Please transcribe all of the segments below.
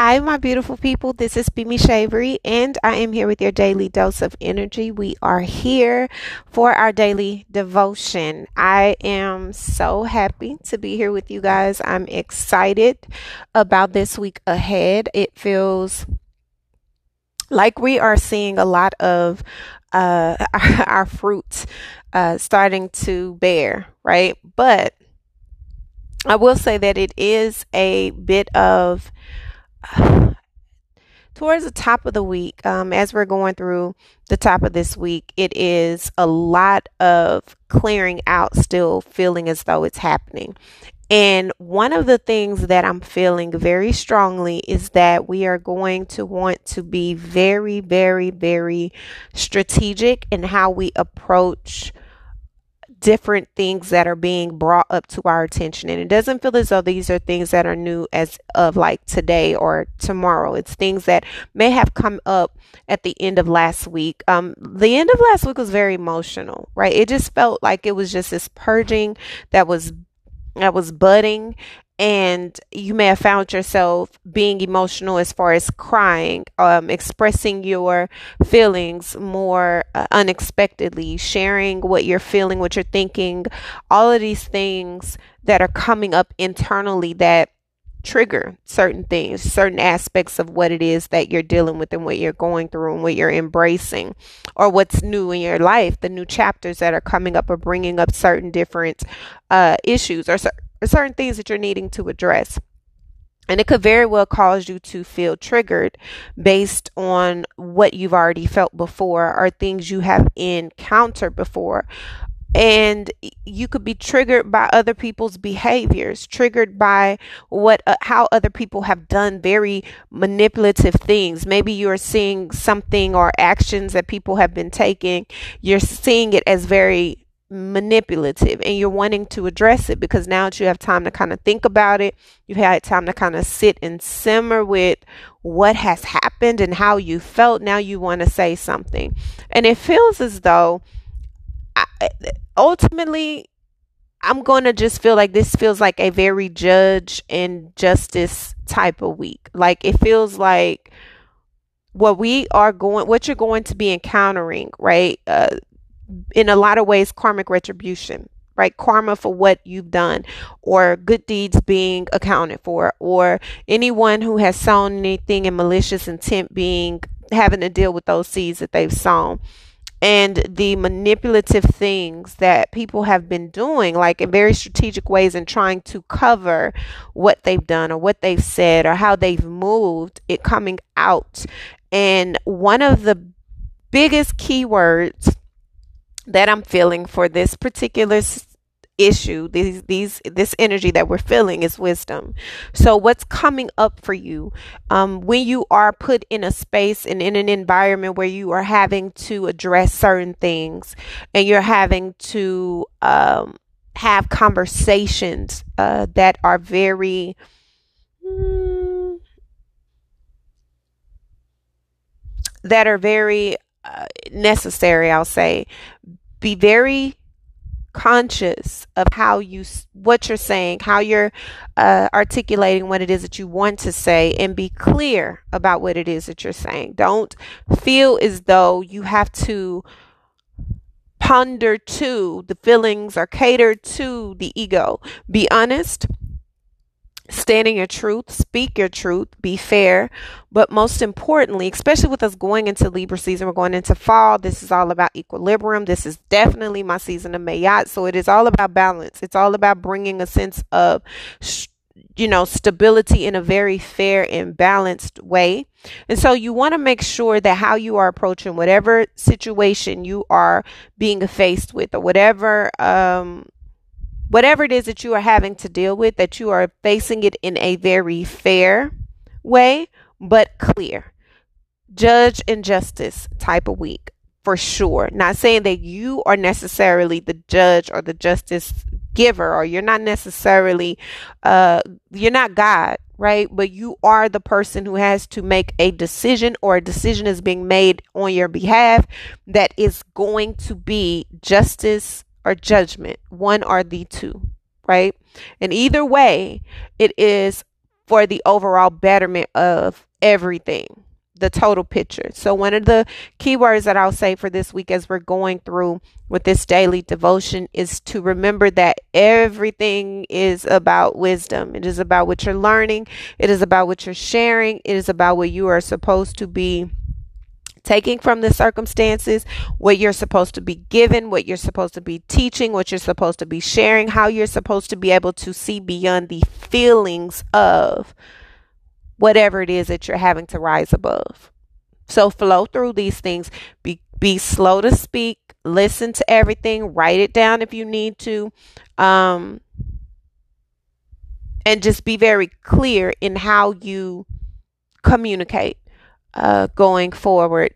Hi, my beautiful people. This is Bimi Shavery, and I am here with your daily dose of energy. We are here for our daily devotion. I am so happy to be here with you guys. I'm excited about this week ahead. It feels like we are seeing a lot of uh, our, fruits uh, starting to bear, right? But I will say that it is a bit of towards the top of the week, um, as we're going through the top of this week, it is a lot of clearing out, still feeling as though it's happening. And one of the things that I'm feeling very strongly is that we are going to want to be very, very, very strategic in how we approach different things that are being brought up to our attention. And it doesn't feel as though these are things that are new as of like today or tomorrow. It's things that may have come up at the end of last week. Um, the end of last week was very emotional, right? It just felt like it was just this purging that was that was budding and you may have found yourself being emotional as far as crying, um, expressing your feelings more uh, unexpectedly, sharing what you're feeling, what you're thinking, all of these things that are coming up internally that trigger certain things, certain aspects of what it is that you're dealing with and what you're going through and what you're embracing, or what's new in your life, the new chapters that are coming up or bringing up certain different uh, issues or certain things that you're needing to address. And it could very well cause you to feel triggered based on what you've already felt before or things you have encountered before. And you could be triggered by other people's behaviors, triggered by what, uh, how other people have done very manipulative things. Maybe you're seeing something or actions that people have been taking. You're seeing it as very manipulative and you're wanting to address it because now that you have time to kind of think about it, you've had time to kind of sit and simmer with what has happened and how you felt. Now you want to say something. And it feels as though I, ultimately I'm going to just feel like this feels like a very judge and justice type of week. Like it feels like what we are going, what you're going to be encountering, right? Uh, in a lot of ways karmic retribution right karma for what you've done or good deeds being accounted for or anyone who has sown anything in malicious intent being having to deal with those seeds that they've sown and the manipulative things that people have been doing, like in very strategic ways, and trying to cover what they've done or what they've said or how they've moved, it coming out. And one of the biggest keywords that I'm feeling for this particular issue these these this energy that we're feeling is wisdom. So what's coming up for you um, when you are put in a space and in an environment where you are having to address certain things and you're having to um, have conversations uh, that are very mm, that are very uh, necessary i'll say be very conscious of how you what you're saying how you're uh, articulating what it is that you want to say and be clear about what it is that you're saying. Don't feel as though you have to ponder to the feelings or cater to the ego. Be honest stand in your truth, speak your truth, be fair. But most importantly, especially with us going into Libra season, we're going into fall. This is all about equilibrium. This is definitely my season of Ma'at. So it is all about balance. It's all about bringing a sense of, you know, stability in a very fair and balanced way. And so you want to make sure that how you are approaching whatever situation you are being faced with or whatever, um, whatever it is that you are having to deal with, that you are facing it in a very fair way, but clear. Judge and justice type of week for sure. Not saying that you are necessarily the judge or the justice giver, or you're not necessarily, uh, you're not God, right? But you are the person who has to make a decision, or a decision is being made on your behalf that is going to be justice or judgment, one or the two, right? And either way, it is for the overall betterment of everything the total picture. So, one of the keywords that I'll say for this week as we're going through with this daily devotion is to remember that everything is about wisdom. It is about what you're learning, it is about what you're sharing, it is about what you are supposed to be taking from the circumstances, what you're supposed to be given, what you're supposed to be teaching, what you're supposed to be sharing, how you're supposed to be able to see beyond the feelings of whatever it is that you're having to rise above. So flow through these things. Be be slow to speak. Listen to everything. Write it down if you need to. Um, and just be very clear in how you communicate uh, going forward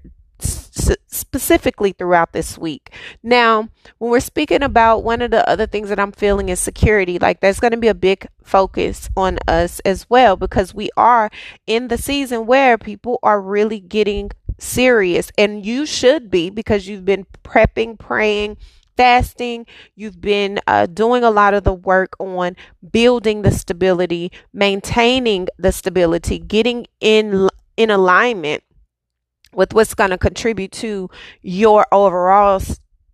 specifically throughout this week. Now, when we're speaking about one of the other things that I'm feeling is security, like that's going to be a big focus on us as well because we are in the season where people are really getting serious and you should be because you've been prepping, praying, fasting, you've been uh, doing a lot of the work on building the stability, maintaining the stability, getting in in alignment with what's going to contribute to your overall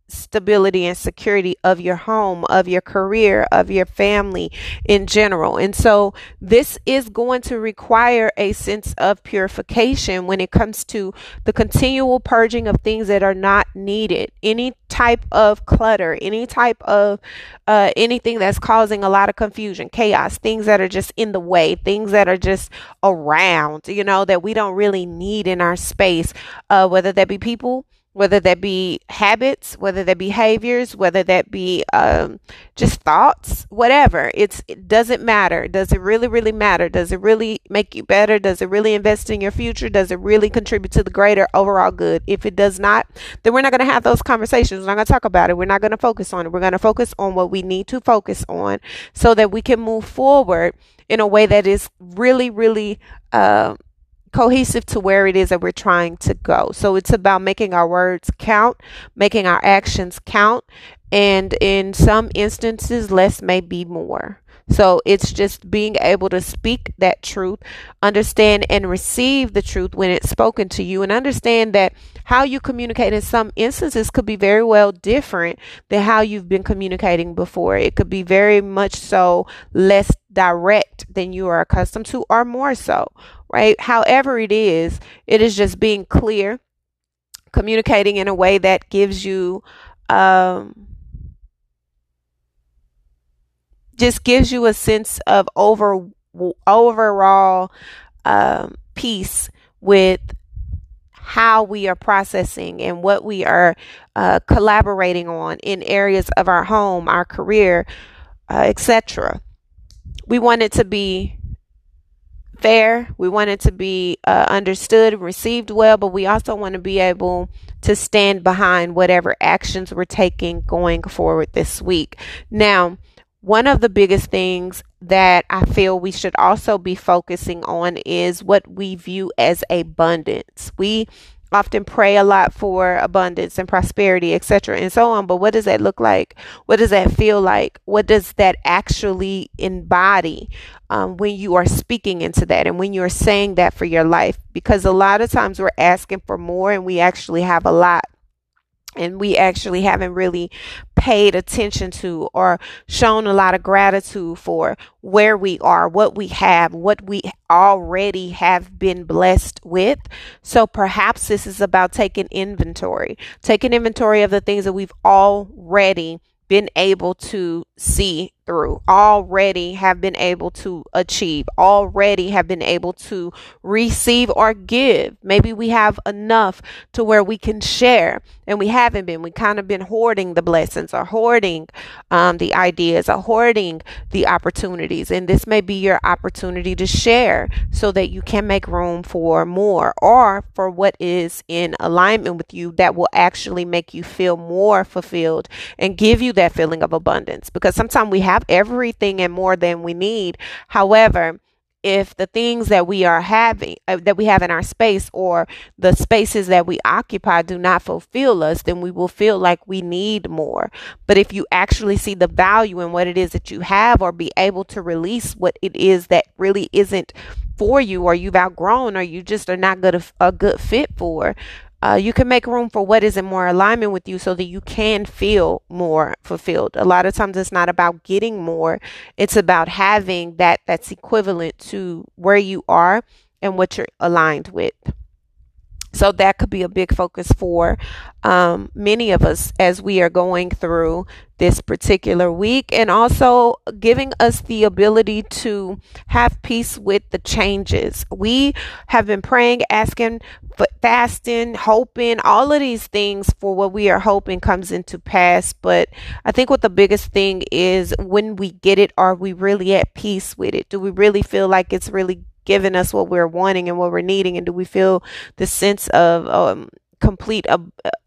stability and security of your home, of your career, of your family in general. And so this is going to require a sense of purification when it comes to the continual purging of things that are not needed. Any type of clutter, any type of uh, anything that's causing a lot of confusion, chaos, things that are just in the way, things that are just around, you know, that we don't really need in our space, uh, whether that be people whether that be habits, whether that be behaviors, whether that be um, just thoughts, whatever. It's it doesn't matter. Does it really, really matter? Does it really make you better? Does it really invest in your future? Does it really contribute to the greater overall good? If it does not, then we're not going to have those conversations. We're not going to talk about it. We're not going to focus on it. We're going to focus on what we need to focus on so that we can move forward in a way that is really, really. Uh, cohesive to where it is that we're trying to go. So it's about making our words count, making our actions count, and in some instances, less may be more. So it's just being able to speak that truth, understand and receive the truth when it's spoken to you, and understand that how you communicate in some instances could be very well different than how you've been communicating before. It could be very much so less direct than you are accustomed to, or more so, right? However, it is, it is just being clear, communicating in a way that gives you, um, just gives you a sense of over overall um, peace with how we are processing and what we are uh, collaborating on in areas of our home, our career, uh, etc. We want it to be fair. We want it to be uh, understood, received well, but we also want to be able to stand behind whatever actions we're taking going forward this week. Now, one of the biggest things that I feel we should also be focusing on is what we view as abundance. We often pray a lot for abundance and prosperity, etc., and so on. But what does that look like? What does that feel like? What does that actually embody um, when you are speaking into that and when you're saying that for your life? Because a lot of times we're asking for more and we actually have a lot and we actually haven't really paid attention to or shown a lot of gratitude for where we are, what we have, what we already have been blessed with. So perhaps this is about taking inventory, taking inventory of the things that we've already been able to see through, already have been able to achieve, already have been able to receive or give. Maybe we have enough to where we can share and we haven't been. We kind of been hoarding the blessings or hoarding um, the ideas or hoarding the opportunities. And this may be your opportunity to share so that you can make room for more or for what is in alignment with you that will actually make you feel more fulfilled and give you that feeling of abundance. Because sometimes we have everything and more than we need. However, if the things that we are having uh, that we have in our space or the spaces that we occupy do not fulfill us then we will feel like we need more but if you actually see the value in what it is that you have or be able to release what it is that really isn't for you or you've outgrown or you just are not good a good fit for uh, you can make room for what is in more alignment with you so that you can feel more fulfilled. A lot of times it's not about getting more, it's about having that that's equivalent to where you are and what you're aligned with. So that could be a big focus for um, many of us as we are going through this particular week, and also giving us the ability to have peace with the changes. We have been praying, asking, fasting, hoping, all of these things for what we are hoping comes into pass. But I think what the biggest thing is when we get it, are we really at peace with it? Do we really feel like it's really giving us what we're wanting and what we're needing? And do we feel the sense of um, complete, uh,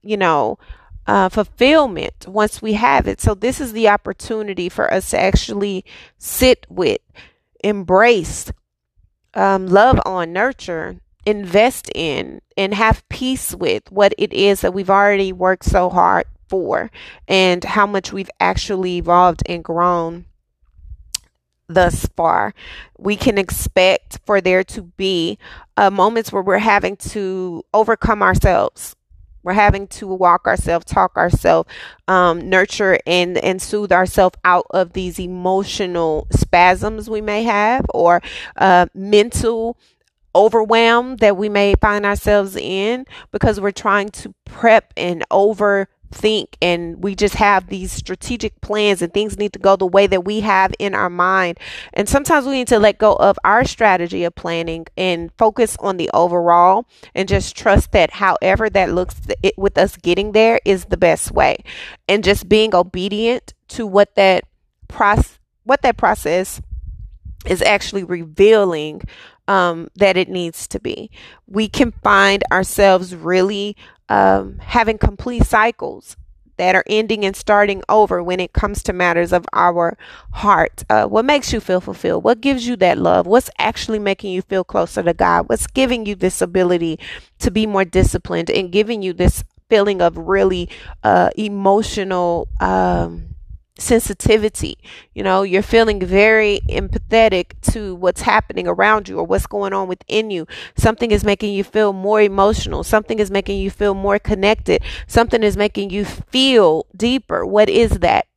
you know, uh, fulfillment once we have it? So, this is the opportunity for us to actually sit with, embrace, um, love on, nurture, invest in, and have peace with what it is that we've already worked so hard for and how much we've actually evolved and grown thus far. We can expect for there to be uh, moments where we're having to overcome ourselves. We're having to walk ourselves, talk ourselves, um, nurture and, and soothe ourselves out of these emotional spasms we may have or uh, mental overwhelm that we may find ourselves in because we're trying to prep and over think and we just have these strategic plans and things need to go the way that we have in our mind. And sometimes we need to let go of our strategy of planning and focus on the overall and just trust that however that looks it, with us getting there is the best way. And just being obedient to what that process what that process is actually revealing um, that it needs to be. We can find ourselves really um, having complete cycles that are ending and starting over when it comes to matters of our heart. Uh, what makes you feel fulfilled? What gives you that love? What's actually making you feel closer to God? What's giving you this ability to be more disciplined and giving you this feeling of really uh, emotional? Um, sensitivity. You know, you're feeling very empathetic to what's happening around you or what's going on within you. Something is making you feel more emotional. Something is making you feel more connected. Something is making you feel deeper. What is that?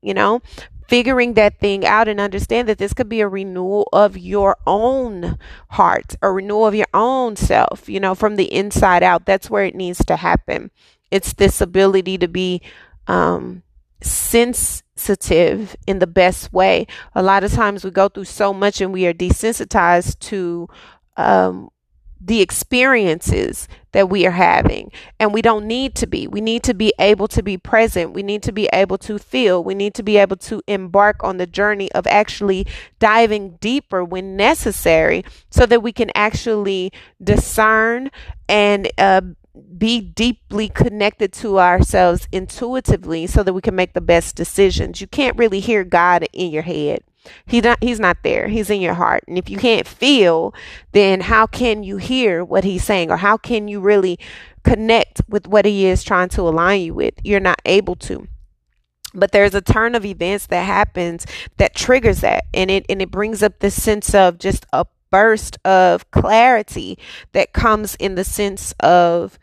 You know, figuring that thing out and understand that this could be a renewal of your own heart, a renewal of your own self, you know, from the inside out. That's where it needs to happen. It's this ability to be um, sensitive in the best way. A lot of times we go through so much and we are desensitized to um, the experiences that we are having. And we don't need to be. We need to be able to be present. We need to be able to feel. We need to be able to embark on the journey of actually diving deeper when necessary so that we can actually discern and uh, be deeply connected to ourselves intuitively so that we can make the best decisions. You can't really hear God in your head. He's not he's not there. He's in your heart. And if you can't feel, then how can you hear what he's saying or how can you really connect with what he is trying to align you with? You're not able to but there's a turn of events that happens that triggers that and it and it brings up this sense of just a burst of clarity that comes in the sense of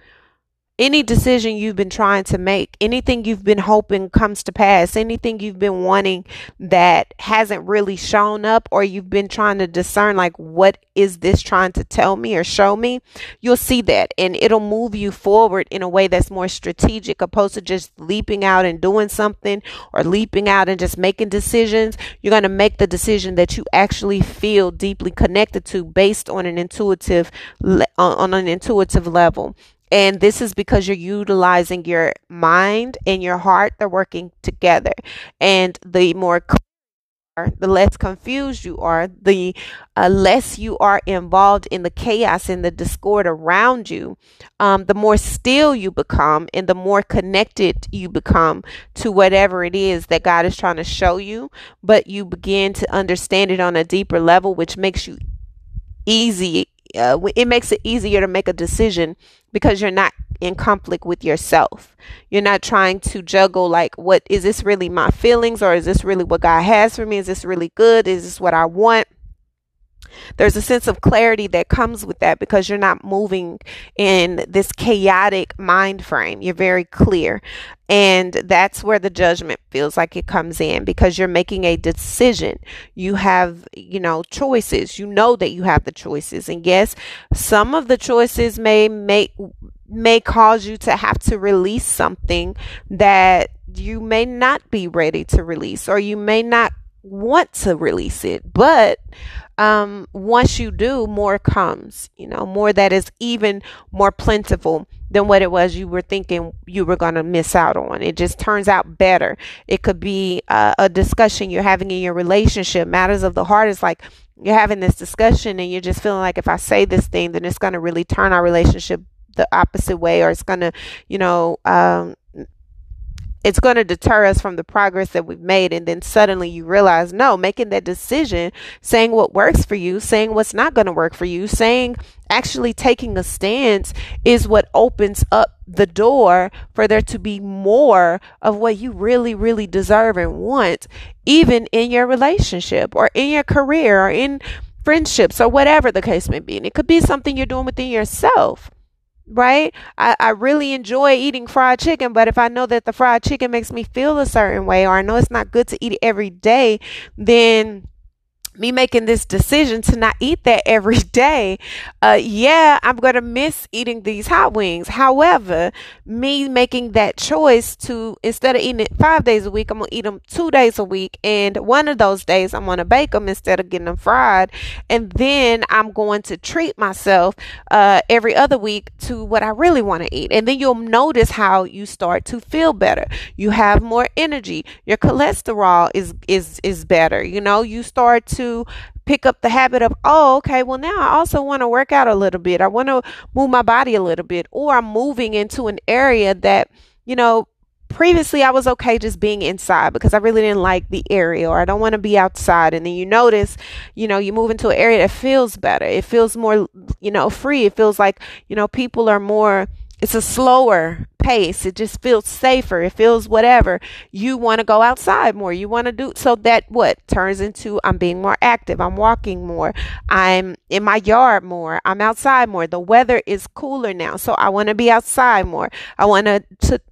any decision you've been trying to make, anything you've been hoping comes to pass, anything you've been wanting that hasn't really shown up, or you've been trying to discern, like, what is this trying to tell me or show me, you'll see that and it'll move you forward in a way that's more strategic, opposed to just leaping out and doing something or leaping out and just making decisions. You're going to make the decision that you actually feel deeply connected to based on an intuitive, on an intuitive level. And this is because you're utilizing your mind and your heart. They're working together. And the more the less confused you are, the uh, less you are involved in the chaos and the discord around you, um, the more still you become and the more connected you become to whatever it is that God is trying to show you. But you begin to understand it on a deeper level, which makes you easy uh, it makes it easier to make a decision because you're not in conflict with yourself. You're not trying to juggle like what is this really my feelings or is this really what God has for me? Is this really good? Is this what I want? There's a sense of clarity that comes with that because you're not moving in this chaotic mind frame. You're very clear. And that's where the judgment feels like it comes in because you're making a decision. You have, you know, choices. You know that you have the choices. And yes, some of the choices may make may cause you to have to release something that you may not be ready to release or you may not want to release it. But um, once you do, more comes, you know, more that is even more plentiful than what it was you were thinking you were going to miss out on. It just turns out better. It could be uh, a discussion you're having in your relationship, matters of the heart is like you're having this discussion and you're just feeling like if I say this thing, then it's going to really turn our relationship the opposite way or it's going to, you know, um, it's going to deter us from the progress that we've made. And then suddenly you realize, no, making that decision, saying what works for you, saying what's not going to work for you, saying actually taking a stance is what opens up the door for there to be more of what you really, really deserve and want, even in your relationship or in your career or in friendships or whatever the case may be. And it could be something you're doing within yourself right? I, I really enjoy eating fried chicken, but if I know that the fried chicken makes me feel a certain way, or I know it's not good to eat it every day, then me making this decision to not eat that every day, uh, yeah, I'm going to miss eating these hot wings. However, me making that choice to instead of eating it five days a week, I'm going to eat them two days a week. And one of those days, I'm going to bake them instead of getting them fried. And then I'm going to treat myself uh, every other week to what I really want to eat. And then you'll notice how you start to feel better. You have more energy. Your cholesterol is, is, is better. You know, you start to to pick up the habit of, oh, okay, well, now I also want to work out a little bit. I want to move my body a little bit, or I'm moving into an area that, you know, previously I was okay just being inside because I really didn't like the area or I don't want to be outside. And then you notice, you know, you move into an area that feels better. It feels more, you know, free. It feels like, you know, people are more it's a slower pace. It just feels safer. It feels whatever. You want to go outside more. You want to do so that what turns into I'm being more active. I'm walking more. I'm in my yard more. I'm outside more. The weather is cooler now. So I want to be outside more. I want to,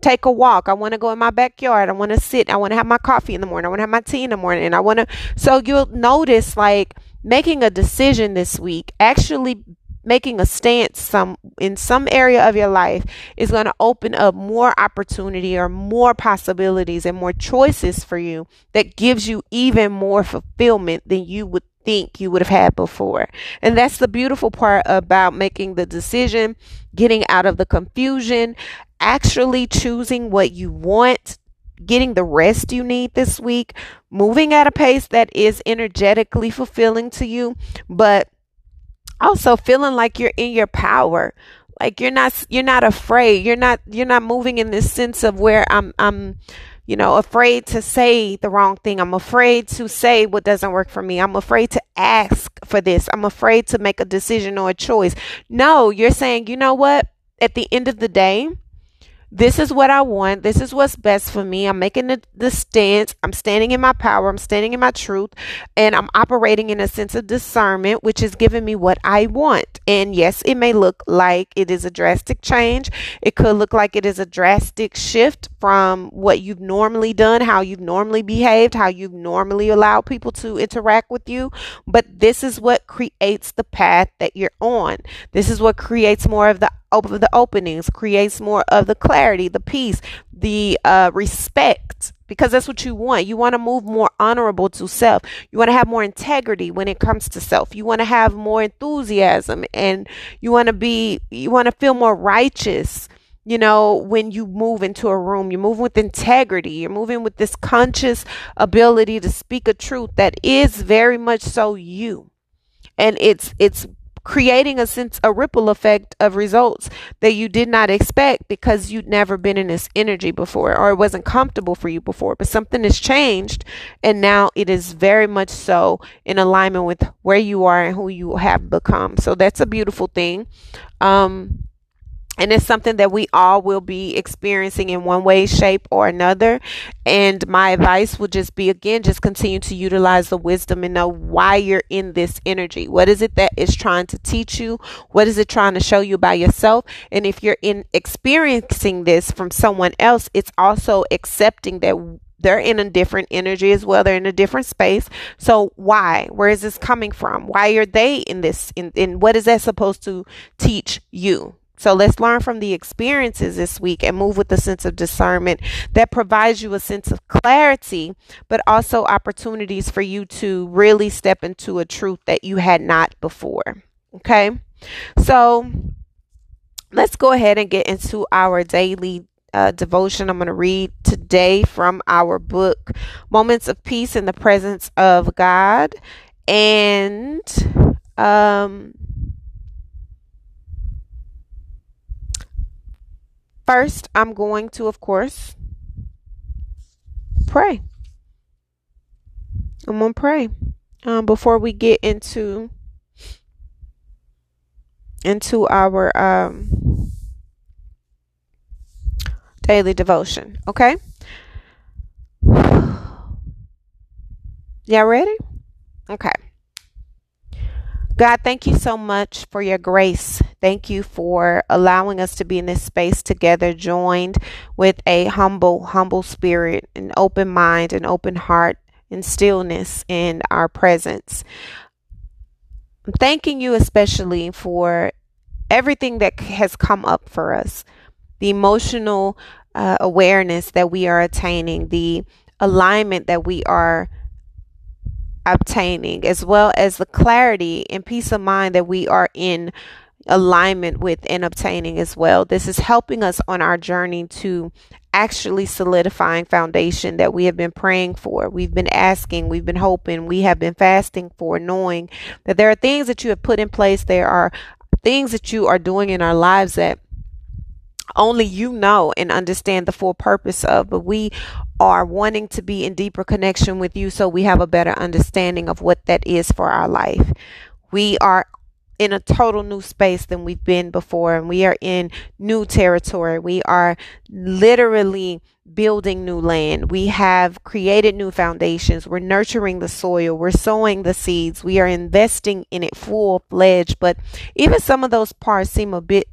take a walk. I want to go in my backyard. I want to sit. I want to have my coffee in the morning. I want to have my tea in the morning. And I want to, so you'll notice like, making a decision this week actually making a stance some in some area of your life is going to open up more opportunity or more possibilities and more choices for you that gives you even more fulfillment than you would think you would have had before. And that's the beautiful part about making the decision, getting out of the confusion, actually choosing what you want getting the rest you need this week, moving at a pace that is energetically fulfilling to you, but also feeling like you're in your power. Like you're not you're not afraid. You're not you're not moving in this sense of where i'm i'm you know afraid to say the wrong thing. I'm afraid to say what doesn't work for me. I'm afraid to ask for this. I'm afraid to make a decision or a choice. No you're saying you know what? At the end of the day this is what I want. This is what's best for me. I'm making the, the stance. I'm standing in my power. I'm standing in my truth. And I'm operating in a sense of discernment, which is giving me what I want. And yes, it may look like it is a drastic change. It could look like it is a drastic shift from what you've normally done, how you've normally behaved, how you've normally allowed people to interact with you. But this is what creates the path that you're on. This is what creates more of the of the openings, creates more of the clarity, the peace, the uh, respect, because that's what you want. You want to move more honorable to self. You want to have more integrity when it comes to self. You want to have more enthusiasm and you want to be, you want to feel more righteous. You know, when you move into a room, you move with integrity. You're moving with this conscious ability to speak a truth that is very much so you. And it's, it's creating a sense a ripple effect of results that you did not expect because you'd never been in this energy before or it wasn't comfortable for you before but something has changed and now it is very much so in alignment with where you are and who you have become. So that's a beautiful thing. Um and it's something that we all will be experiencing in one way, shape, or another. And my advice would just be again, just continue to utilize the wisdom and know why you're in this energy. What is it that is trying to teach you? What is it trying to show you about yourself? And if you're in experiencing this from someone else, it's also accepting that they're in a different energy as well. They're in a different space. So why? Where is this coming from? Why are they in this? In what is that supposed to teach you? So let's learn from the experiences this week and move with a sense of discernment that provides you a sense of clarity, but also opportunities for you to really step into a truth that you had not before. Okay. So let's go ahead and get into our daily uh, devotion I'm going to read today from our book, Moments of Peace in the Presence of God. And um, First, I'm going to, of course, pray. I'm going to pray um, before we get into into our um, daily devotion. Okay. Y'all ready? Okay. God, thank you so much for your grace. Thank you for allowing us to be in this space together, joined with a humble, humble spirit, an open mind, an open heart, and stillness in our presence. I'm thanking you especially for everything that has come up for us the emotional uh, awareness that we are attaining, the alignment that we are obtaining, as well as the clarity and peace of mind that we are in alignment with and obtaining as well. This is helping us on our journey to actually solidifying foundation that we have been praying for. We've been asking, we've been hoping, we have been fasting for, knowing that there are things that you have put in place, there are things that you are doing in our lives that only you know and understand the full purpose of, but we are wanting to be in deeper connection with you so we have a better understanding of what that is for our life. We are in a total new space than we've been before, and we are in new territory. We are literally building new land. We have created new foundations. We're nurturing the soil. We're sowing the seeds. We are investing in it full fledged. But even some of those parts seem a bit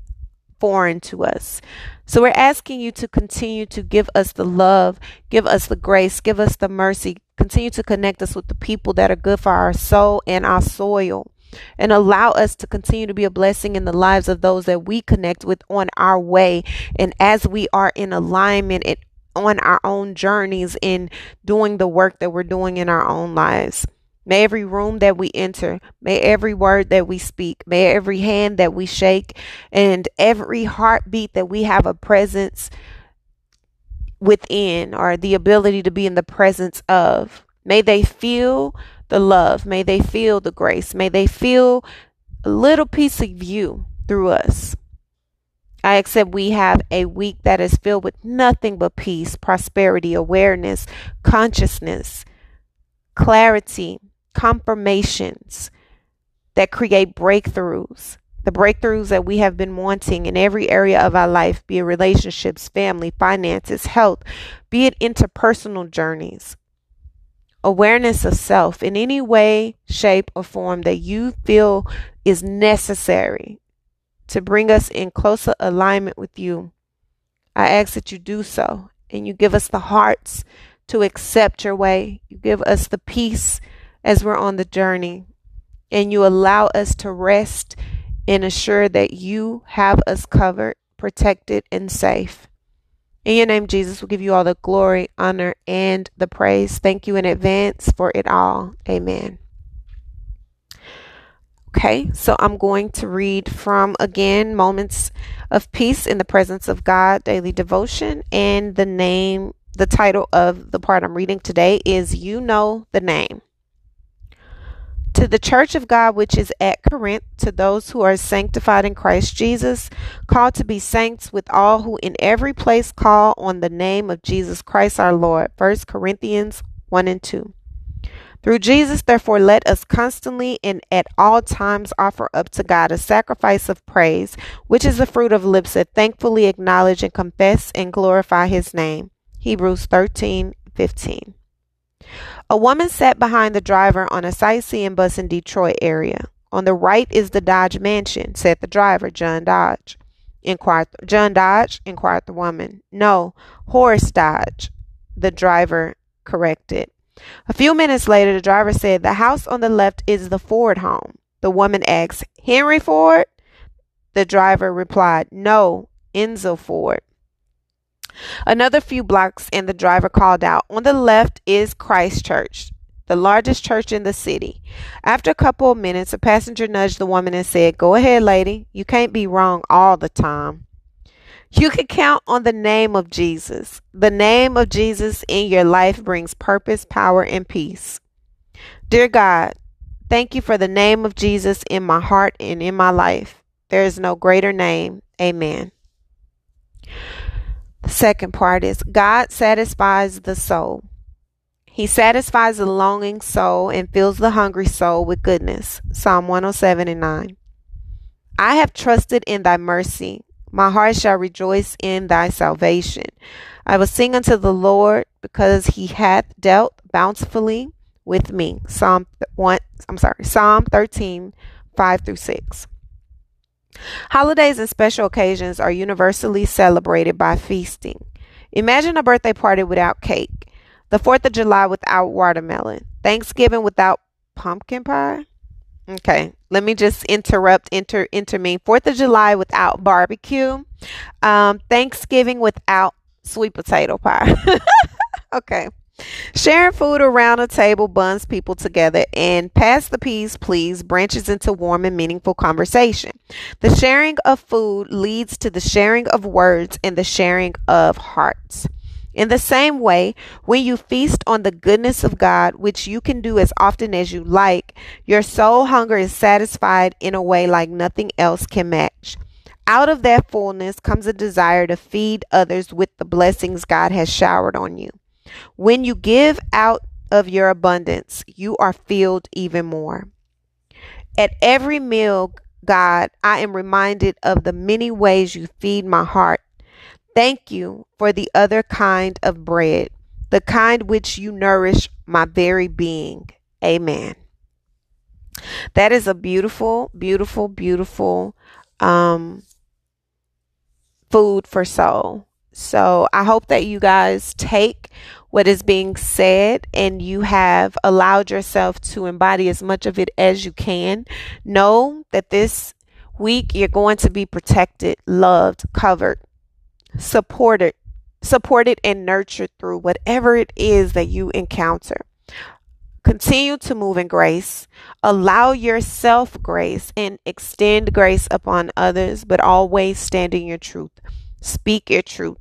foreign to us. So we're asking you to continue to give us the love, give us the grace, give us the mercy, continue to connect us with the people that are good for our soul and our soil. And allow us to continue to be a blessing in the lives of those that we connect with on our way. And as we are in alignment and on our own journeys in doing the work that we're doing in our own lives. May every room that we enter, may every word that we speak, may every hand that we shake, and every heartbeat that we have a presence within or the ability to be in the presence of, may they feel the love, may they feel the grace, may they feel a little piece of you through us. I accept we have a week that is filled with nothing but peace, prosperity, awareness, consciousness, clarity, confirmations that create breakthroughs. The breakthroughs that we have been wanting in every area of our life, be it relationships, family, finances, health, be it interpersonal journeys. Awareness of self in any way, shape, or form that you feel is necessary to bring us in closer alignment with you. I ask that you do so and you give us the hearts to accept your way. You give us the peace as we're on the journey. And you allow us to rest and assure that you have us covered, protected, and safe. In your name, Jesus, we give you all the glory, honor, and the praise. Thank you in advance for it all. Amen. Okay, so I'm going to read from again Moments of Peace in the Presence of God Daily Devotion. And the name, the title of the part I'm reading today is You Know the Name. To the church of God which is at Corinth, to those who are sanctified in Christ Jesus, called to be saints with all who in every place call on the name of Jesus Christ our Lord. 1 Corinthians 1 and 2. Through Jesus, therefore, let us constantly and at all times offer up to God a sacrifice of praise, which is the fruit of lips that thankfully acknowledge and confess and glorify his name. Hebrews 13 15. A woman sat behind the driver on a sightseeing bus in Detroit area. On the right is the Dodge mansion, said the driver, John Dodge. Inquired John Dodge, inquired the woman. No, Horace Dodge, the driver corrected. A few minutes later, the driver said, The house on the left is the Ford home. The woman asked, Henry Ford? The driver replied, No, Enzo Ford. Another few blocks, and the driver called out, On the left is Christ Church, the largest church in the city. After a couple of minutes, a passenger nudged the woman and said, Go ahead, lady. You can't be wrong all the time. You can count on the name of Jesus. The name of Jesus in your life brings purpose, power, and peace. Dear God, thank you for the name of Jesus in my heart and in my life. There is no greater name. Amen. The second part is God satisfies the soul. He satisfies the longing soul and fills the hungry soul with goodness. Psalm 107 and 9. I have trusted in thy mercy. My heart shall rejoice in thy salvation. I will sing unto the Lord because he hath dealt bountifully with me. Psalm 1 I'm sorry, Psalm 13, 5 through 6. Holidays and special occasions are universally celebrated by feasting. Imagine a birthday party without cake, the 4th of July without watermelon, Thanksgiving without pumpkin pie, Okay, let me just interrupt, inter, intermeme. Fourth of July without barbecue, um, Thanksgiving without sweet potato pie. okay. Sharing food around a table bonds people together and pass the peas, please, branches into warm and meaningful conversation. The sharing of food leads to the sharing of words and the sharing of hearts. In the same way, when you feast on the goodness of God, which you can do as often as you like, your soul hunger is satisfied in a way like nothing else can match. Out of that fullness comes a desire to feed others with the blessings God has showered on you. When you give out of your abundance, you are filled even more. At every meal, God, I am reminded of the many ways you feed my heart Thank you for the other kind of bread, the kind which you nourish my very being. Amen. That is a beautiful, beautiful, beautiful um, food for soul. So I hope that you guys take what is being said and you have allowed yourself to embody as much of it as you can. Know that this week you're going to be protected, loved, covered, supported supported and nurtured through whatever it is that you encounter. Continue to move in grace. Allow yourself grace and extend grace upon others, but always stand in your truth. Speak your truth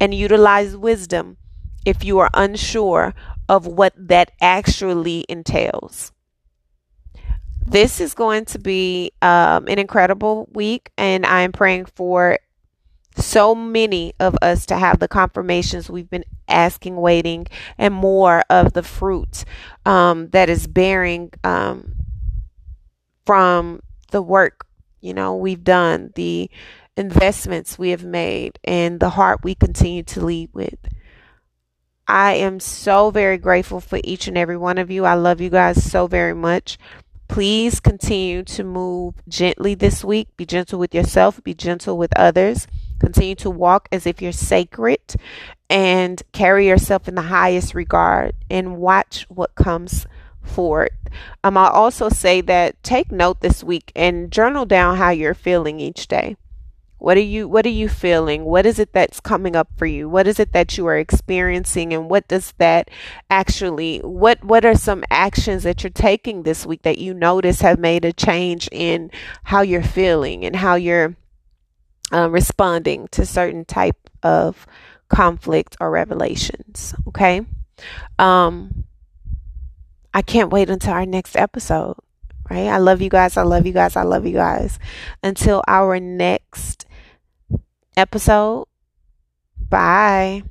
and utilize wisdom if you are unsure of what that actually entails. This is going to be um, an incredible week, and I am praying for so many of us to have the confirmations we've been asking, waiting, and more of the fruit um, that is bearing um, from the work you know we've done, the investments we have made, and the heart we continue to lead with. I am so very grateful for each and every one of you. I love you guys so very much. Please continue to move gently this week. Be gentle with yourself, be gentle with others. Continue to walk as if you're sacred and carry yourself in the highest regard and watch what comes forward. Um, I'll also say that take note this week and journal down how you're feeling each day. What are you what are you feeling? What is it that's coming up for you? What is it that you are experiencing and what does that actually what what are some actions that you're taking this week that you notice have made a change in how you're feeling and how you're uh, responding to certain type of conflict or revelations. Okay. Um, I can't wait until our next episode. right? I love you guys. I love you guys. I love you guys. Until our next episode, bye.